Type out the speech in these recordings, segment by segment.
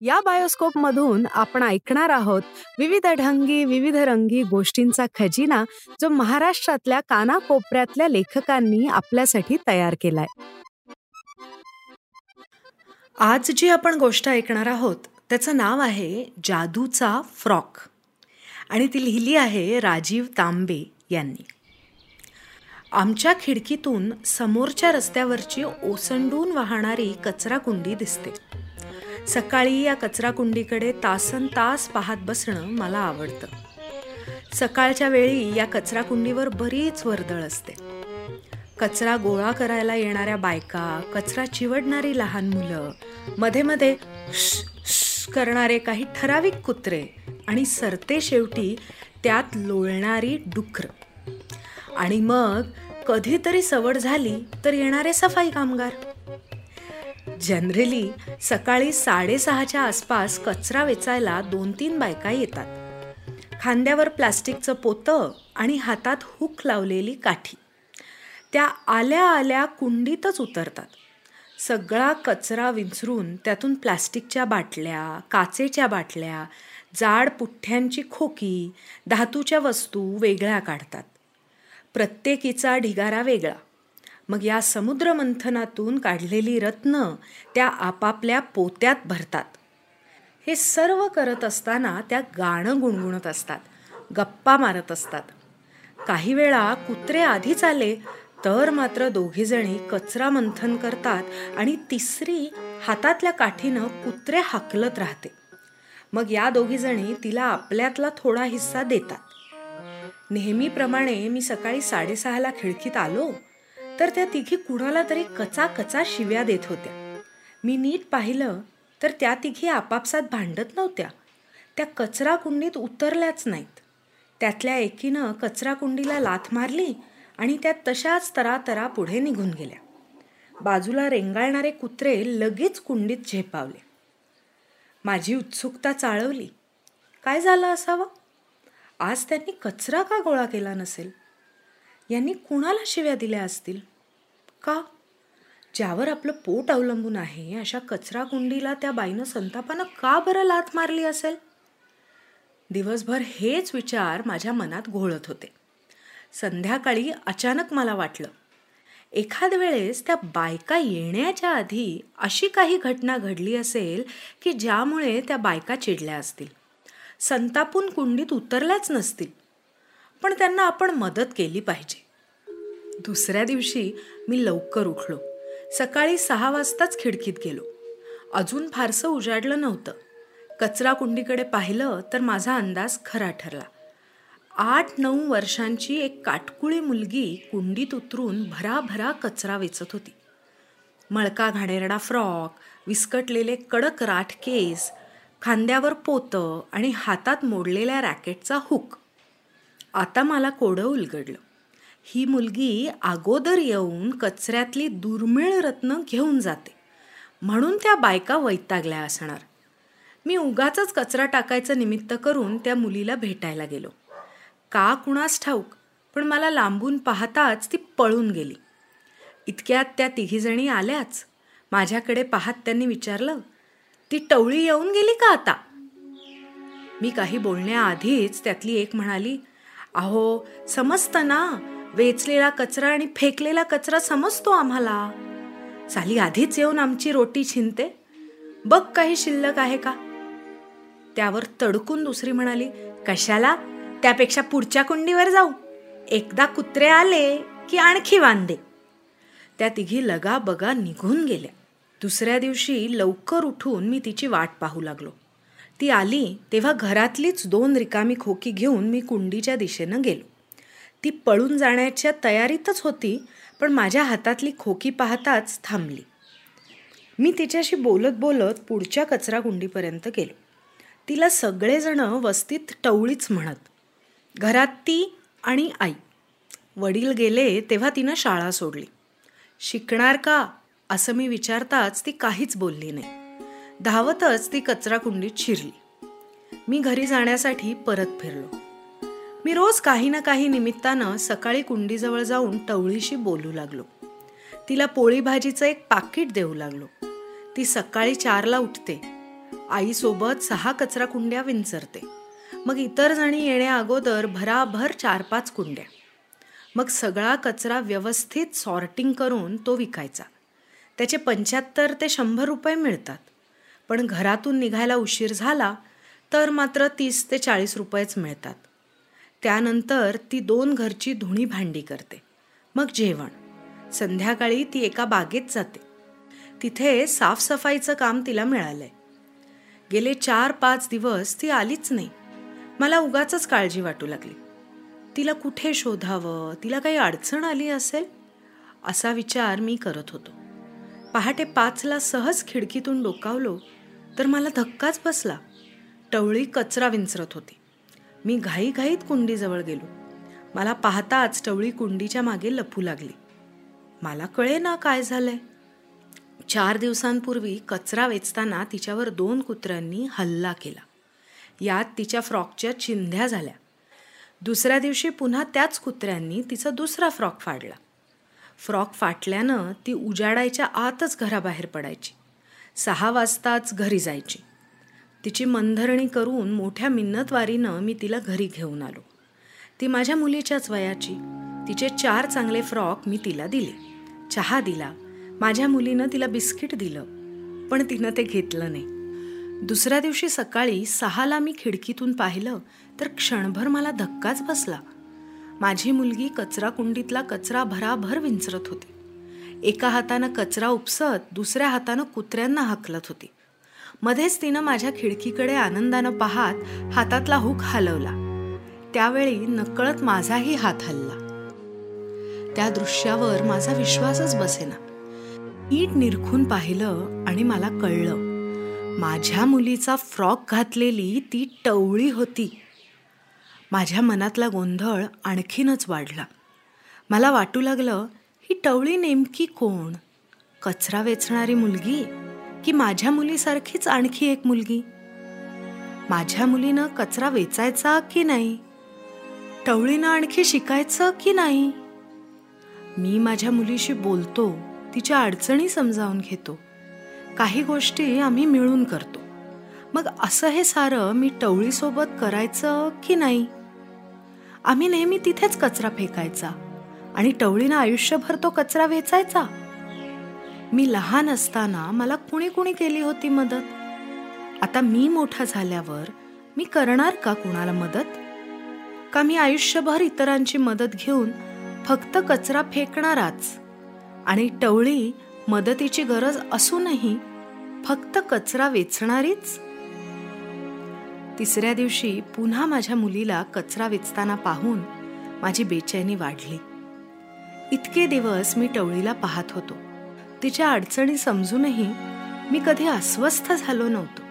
या बायोस्कोप मधून आपण ऐकणार आहोत विविध ढंगी विविध रंगी गोष्टींचा खजिना जो महाराष्ट्रातल्या कानाकोपऱ्यातल्या लेखकांनी आपल्यासाठी तयार केलाय. आज जी आपण गोष्ट ऐकणार आहोत त्याचं नाव आहे जादूचा फ्रॉक. आणि ती लिहिली आहे राजीव तांबे यांनी. आमच्या खिडकीतून समोरच्या रस्त्यावरची ओसंडून वाहणारी कचराकुंडी दिसते. सकाळी या कचराकुंडीकडे तासन तास पाहत बसणं मला आवडतं. सकाळच्या वेळी या कचराकुंडीवर बरीच वर्दळ असते. कचरा गोळा करायला येणाऱ्या बायका कचरा चिवडणारी लहान मुलं मध्ये मध्ये करणारे काही ठराविक कुत्रे आणि सरते शेवटी त्यात लोळणारी डुकर. आणि मग कधीतरी सवड झाली तर येणारे सफाई कामगार. जनरली सकाळी साडेसहाच्या आसपास कचरा वेचायला दोन तीन बायका येतात. खांद्यावर प्लास्टिकचं पोतं आणि हातात हुक लावलेली काठी. त्या आल्या आल्या कुंडीतच उतरतात. सगळा कचरा विंचरून त्यातून प्लास्टिकच्या बाटल्या काचेच्या बाटल्या जाड पुठ्ठ्यांची खोकी धातूच्या वस्तू वेगळ्या काढतात. प्रत्येकीचा ढिगारा वेगळा. मग या समुद्रमंथनातून काढलेली रत्न त्या आपापल्या पोत्यात भरतात. हे सर्व करत असताना त्या गाणं गुणगुणत असतात गप्पा मारत असतात. काही वेळा कुत्रे आधीच आले तर मात्र दोघीजणी कचरा मंथन करतात आणि तिसरी हातातल्या काठीनं कुत्रे हाकलत राहते. मग या दोघीजणी तिला आपल्यातला थोडा हिस्सा देतात. नेहमीप्रमाणे मी सकाळी साडेसहाला खिडकीत आलो तर त्या तिघी कुणाला तरी कचा कचा शिव्या देत होत्या. मी नीट पाहिलं तर त्या तिघी आपापसात भांडत नव्हत्या. त्या कचरा कुंडीत उतरल्याच नाहीत. त्यातल्या एकीनं कचरा कुंडीला लाथ मारली आणि त्या तशाच तरातरा पुढे निघून गेल्या. बाजूला रेंगाळणारे कुत्रे लगेच कुंडीत झेपावले. माझी उत्सुकता चाळवली. काय झालं असावं? आज त्यांनी कचरा का गोळा केला नसेल? यांनी कुणाला शिव्या दिल्या असतील? का? ज्यावर आपलं पोट अवलंबून आहे अशा कचरा कुंडीला त्या बाईनं संतापानं का बरं लात मारली असेल? दिवसभर हेच विचार माझ्या मनात घोळत होते. संध्याकाळी अचानक मला वाटलं एखाद वेळेस त्या बायका येण्याच्या आधी अशी काही घटना घडली असेल की ज्यामुळे त्या बायका चिडल्या असतील. संतापून कुंडीत उतरल्याच नसतील. पण त्यांना आपण मदत केली पाहिजे. दुसऱ्या दिवशी मी लवकर उठलो. सकाळी सहा वाजताच खिडकीत गेलो. अजून फारसं उजाडलं नव्हतं. कचरा कुंडीकडे पाहिलं तर माझा अंदाज खरा ठरला. आठ नऊ वर्षांची एक काटकुळी मुलगी कुंडीत उतरून भराभरा कचरा वेचत होती. मळका घाणेरडा फ्रॉक विस्कटलेले कडक राठ केस खांद्यावर पोतं आणि हातात मोडलेल्या रॅकेटचा हुक. आता मला कोडं उलगडलं. ही मुलगी अगोदर येऊन कचऱ्यातली दुर्मिळ रत्न घेऊन जाते. म्हणून त्या बायका वैतागल्या असणार. मी उगाच कचरा टाकायचं निमित्त करून त्या मुलीला भेटायला गेलो. का कुणास ठाऊक पण मला लांबून पाहताच ती पळून गेली. इतक्यात त्या तिघीजणी आल्याच. माझ्याकडे पाहत त्यांनी विचारलं ती टवळी येऊन गेली का आता? मी काही बोलण्याआधीच त्यातली एक म्हणाली अहो समजतं ना वेचलेला कचरा आणि फेकलेला कचरा समजतो आम्हाला. साली आधीच येऊन आमची रोटी छिनते. बघ काही शिल्लक आहे का? त्यावर तडकून दुसरी म्हणाली कशाला? त्यापेक्षा पुढच्या कुंडीवर जाऊ. एकदा कुत्रे आले की आणखी वांदे. त्या तिघी लगा बगा निघून गेल्या. दुसऱ्या दिवशी लवकर उठून मी तिची वाट पाहू लागलो. ती आली तेव्हा घरातलीच दोन रिकामी खोकी घेऊन मी कुंडीच्या दिशेनं गेलो. ती पळून जाण्याच्या तयारीतच होती पण माझ्या हातातली खोकी पाहताच थांबली. मी तिच्याशी बोलत बोलत पुढच्या कचराकुंडीपर्यंत गेले गेलो. तिला सगळेजणं वस्तीत टवळीच म्हणत घरात ती आणि आई. वडील गेले तेव्हा तिनं शाळा सोडली. शिकणार का? असं मी विचारताच ती काहीच बोलली नाही. धावतच ती कचराकुंडीत शिरली. मी घरी जाण्यासाठी परत फिरलो. मी रोज काही ना काही निमित्तानं सकाळी कुंडीजवळ जाऊन टवळीशी बोलू लागलो. तिला पोळी भाजीचं एक पाकिट देऊ लागलो. ती सकाळी चारला उठते. आईसोबत सहा कचरा कुंड्या विंचरते. मग इतर जणी येण्या अगोदर भराभर चार पाच कुंड्या. मग सगळा कचरा व्यवस्थित सॉर्टिंग करून तो विकायचा. त्याचे पंच्याहत्तर ते शंभर रुपये मिळतात. पण घरातून निघायला उशीर झाला तर मात्र तीस ते चाळीस रुपयेच मिळतात. त्यानंतर ती दोन घरची धुणी भांडी करते. मग जेवण. संध्याकाळी ती एका बागेत जाते. तिथे साफसफाईचं काम तिला मिळालंय. गेले चार पाच दिवस ती आलीच नाही. मला उगाच काळजी वाटू लागली. तिला कुठे शोधावं? तिला काही अडचण आली असेल? असा विचार मी करत होतो. पहाटे पाचला सहज खिडकीतून डोकावलो तर मला धक्काच बसला. टवळी कचरा विंचरत होती. मी घाईघाईत कुंडीजवळ गेलो. मला पाहताच टवळी कुंडीच्या मागे लपू लागली. मला कळे ना काय झालंय? चार दिवसांपूर्वी कचरा वेचताना तिच्यावर दोन कुत्र्यांनी हल्ला केला. यात तिच्या फ्रॉकच्या चिंध्या झाल्या. दुसऱ्या दिवशी पुन्हा त्याच कुत्र्यांनी तिचा दुसरा फ्रॉक फाडला. फ्रॉक फाटल्यानं ती उजाडायच्या आतच घराबाहेर पडायची. सहा वाजताच घरी जायची. तिची मनधरणी करून मोठ्या मिन्नतवारीनं मी तिला घरी घेऊन आलो. ती माझ्या मुलीच्याच वयाची. तिचे चार चांगले फ्रॉक मी तिला दिले. चहा दिला. माझ्या मुलीनं तिला बिस्किट दिलं. पण तिनं ते घेतलं नाही. दुसऱ्या दिवशी सकाळी सहाला मी खिडकीतून पाहिलं तर क्षणभर मला धक्काच बसला. माझी मुलगी कचरा कुंडीतला कचरा भराभर विंचरत होती. एका हातानं कचरा उपसत दुसऱ्या हातानं कुत्र्यांना हाकलत होती. मध्येच तिनं माझ्या खिडकीकडे आनंदानं पाहात हातातला हुक हलवला. त्यावेळी नकळत माझाही हात हलला. त्या दृश्यावर माझा विश्वासच बसेना. नीट निरखून पाहिलं आणि मला कळलं माझ्या मुलीचा फ्रॉक घातलेली ती टवळी होती. माझ्या मनातला गोंधळ आणखीनच वाढला. मला वाटू लागलं ही टवळी नेमकी कोण? कचरा वेचणारी मुलगी? की माझ्या मुलीसारखीच आणखी एक मुलगी? माझ्या मुलीनं कचरा वेचायचा की नाही? टवळीनं आणखी शिकायचं की नाही? मी माझ्या मुलीशी बोलतो तिच्या अडचणी समजावून घेतो. काही गोष्टी आम्ही मिळून करतो. मग असं हे सारं मी टवळीसोबत करायचं की नाही? आम्ही नेहमी तिथेच कचरा फेकायचा आणि टवळीनं आयुष्यभर तो कचरा वेचायचा? मी लहान असताना मला कुणी कुणी केली होती मदत? आता मी मोठा झाल्यावर मी करणार का कुणाला मदत? का मी आयुष्यभर इतरांची मदत घेऊन फक्त कचरा फेकणाराच? आणि टवळी मदतीची गरज असूनही फक्त कचरा वेचणारीच? तिसऱ्या दिवशी पुन्हा माझ्या मुलीला कचरा वेचताना पाहून माझी बेचैनी वाढली. इतके दिवस मी टवळीला पाहत होतो. तिच्या अडचणी समजूनही मी कधी अस्वस्थ झालो नव्हतो.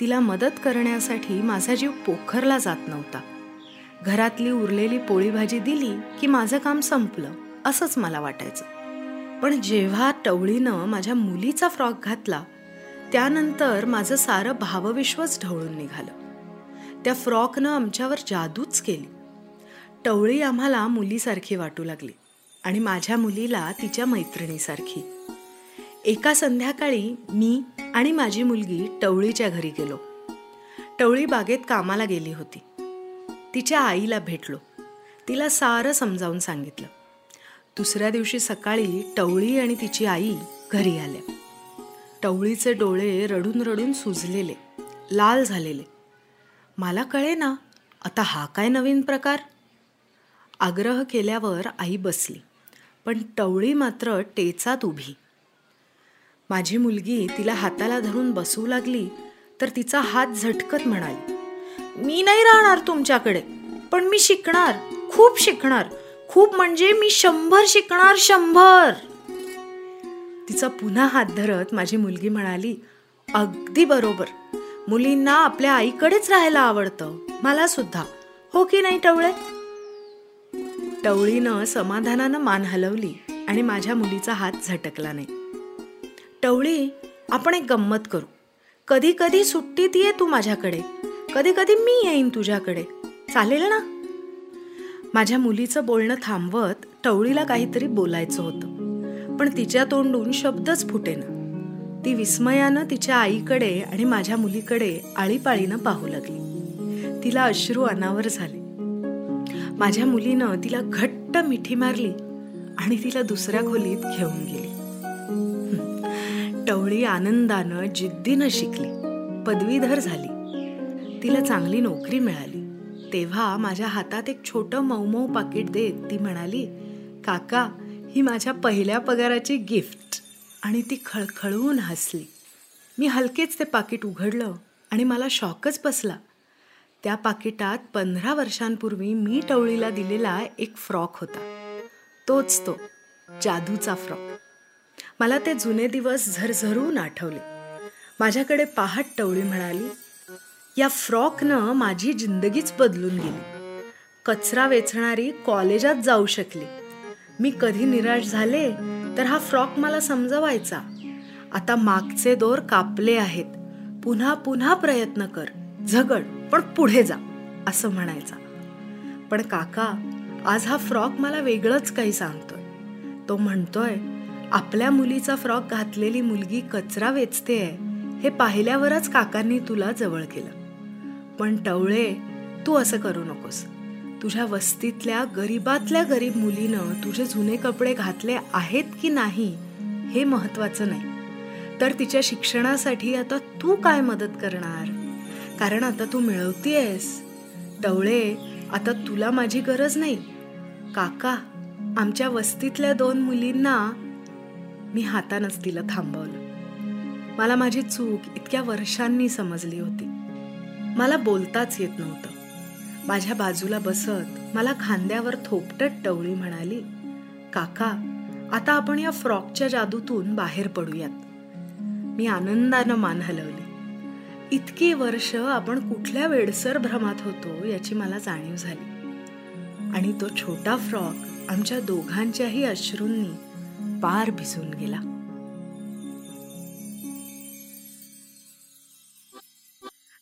तिला मदत करण्यासाठी माझा जीव पोखरला जात नव्हता. घरातली उरलेली पोळीभाजी दिली की माझं काम संपलं असंच मला वाटायचं. पण जेव्हा टवळीनं माझ्या मुलीचा फ्रॉक घातला त्यानंतर माझं सारं भावविश्वच ढवळून निघालं. त्या फ्रॉकनं आमच्यावर जादूच केली. टवळी आम्हाला मुलीसारखी वाटू लागली. आणि माझ्या मुलीला तिच्या मैत्रिणीसारखी. एका संध्याकाळी मी आणि माझी मुलगी टवळीच्या घरी गेलो. टवळी बागेत कामाला गेली होती. तिच्या आईला भेटलो. तिला सारं समजावून सांगितलं. दुसऱ्या दिवशी सकाळी टवळी आणि तिची आई घरी आल्या. टवळीचे डोळे रडून रडून सुजलेले लाल झालेले. मला कळे ना आता हा काय नवीन प्रकार? आग्रह केल्यावर आई बसली. पण टवळी मात्र टेचात उभी. माझी मुलगी तिला हाताला धरून बसू लागली तर तिचा हात झटकत म्हणाली मी नाही राहणार तुमच्याकडे पण मी शिकणार खूप शिकणार खूप म्हणजे मी शंभर शिकणार शंभर. तिचा पुन्हा हात धरत माझी मुलगी म्हणाली अगदी बरोबर. मुलींना आपल्या आईकडेच राहायला आवडतं मला सुद्धा हो की नाही टवळे? टवळीनं समाधानानं मान हलवली आणि माझ्या मुलीचा हात झटकला नाही. टवळी आपण एक गंमत करू. कधी कधी सुट्टीत ये तू माझ्याकडे. कधी कधी मी येईन तुझ्याकडे. चालेल ना? माझ्या मुलीचं बोलणं थांबवत टवळीला काहीतरी बोलायचं होतं. पण तिच्या तोंडून शब्दच फुटेना. ती विस्मयानं तिच्या आईकडे आणि माझ्या मुलीकडे आळीपाळीनं पाहू लागली. तिला अश्रू अनावर झाले. माझ्या मुलीनं तिला घट्ट मिठी मारली आणि तिला दुसऱ्या खोलीत घेऊन गेली. टवळी आनंदानं जिद्दीनं शिकली. पदवीधर झाली. तिला चांगली नोकरी मिळाली. तेव्हा माझ्या हातात एक छोटं मऊ पाकिट देत ती म्हणाली काका ही माझ्या पहिल्या पगाराची गिफ्ट. आणि ती खळखळून हसली. मी हलकेच ते पाकिट उघडलं आणि मला शॉकच बसला. त्या पाकिटात पंधरा वर्षांपूर्वी मी टवळीला दिलेला एक फ्रॉक होता. तोच तो जादूचा फ्रॉक. मला ते जुने दिवस झरझरून आठवले. माझ्याकडे पाहत टवळी म्हणाली या फ्रॉकनं माझी जिंदगीच बदलून गेली. कचरा वेचणारी कॉलेजात जाऊ शकली. मी कधी निराश झाले तर हा फ्रॉक मला समजवायचा. आता मागचे दोर कापले आहेत. पुन्हा पुन्हा प्रयत्न कर. झगड पण पुढे जा असं म्हणायचा. पण काका आज हा फ्रॉक मला वेगळंच काही सांगतोय. तो म्हणतोय आपल्या मुलीचा फ्रॉक घातलेली मुलगी कचरा वेचते हे पाहिल्यावरच काकांनी तुला जवळ केलं. पण टवळे तू असं करू नकोस. तुझ्या वस्तीतल्या गरीबातल्या गरीब मुलीनं तुझे जुने कपडे घातले आहेत की नाही हे महत्वाचं नाही. तर तिच्या शिक्षणासाठी आता तू काय मदत करणार? कारण आता तू मिळवतीयस. डवळे आता तुला माझी गरज नाही. काका आमच्या वस्तीतल्या दोन मुलींना मी हातानच तिला थांबवलं. मला माझी चूक इतक्या वर्षांनी समजली होती. मला बोलताच येत नव्हतं. माझ्या बाजूला बसत मला खांद्यावर थोपटत टवळी म्हणाली काका आता आपण या फ्रॉकच्या जादूतून बाहेर पडूयात. मी आनंदानं मान हलवली. इतकी वर्ष आपण कुठल्या वेडसर भ्रमात होतो याची मला जाणीव झाली. आणि तो छोटा फ्रॉक आमच्या दोघांच्याही अश्रूंनी पार भिजून गेला.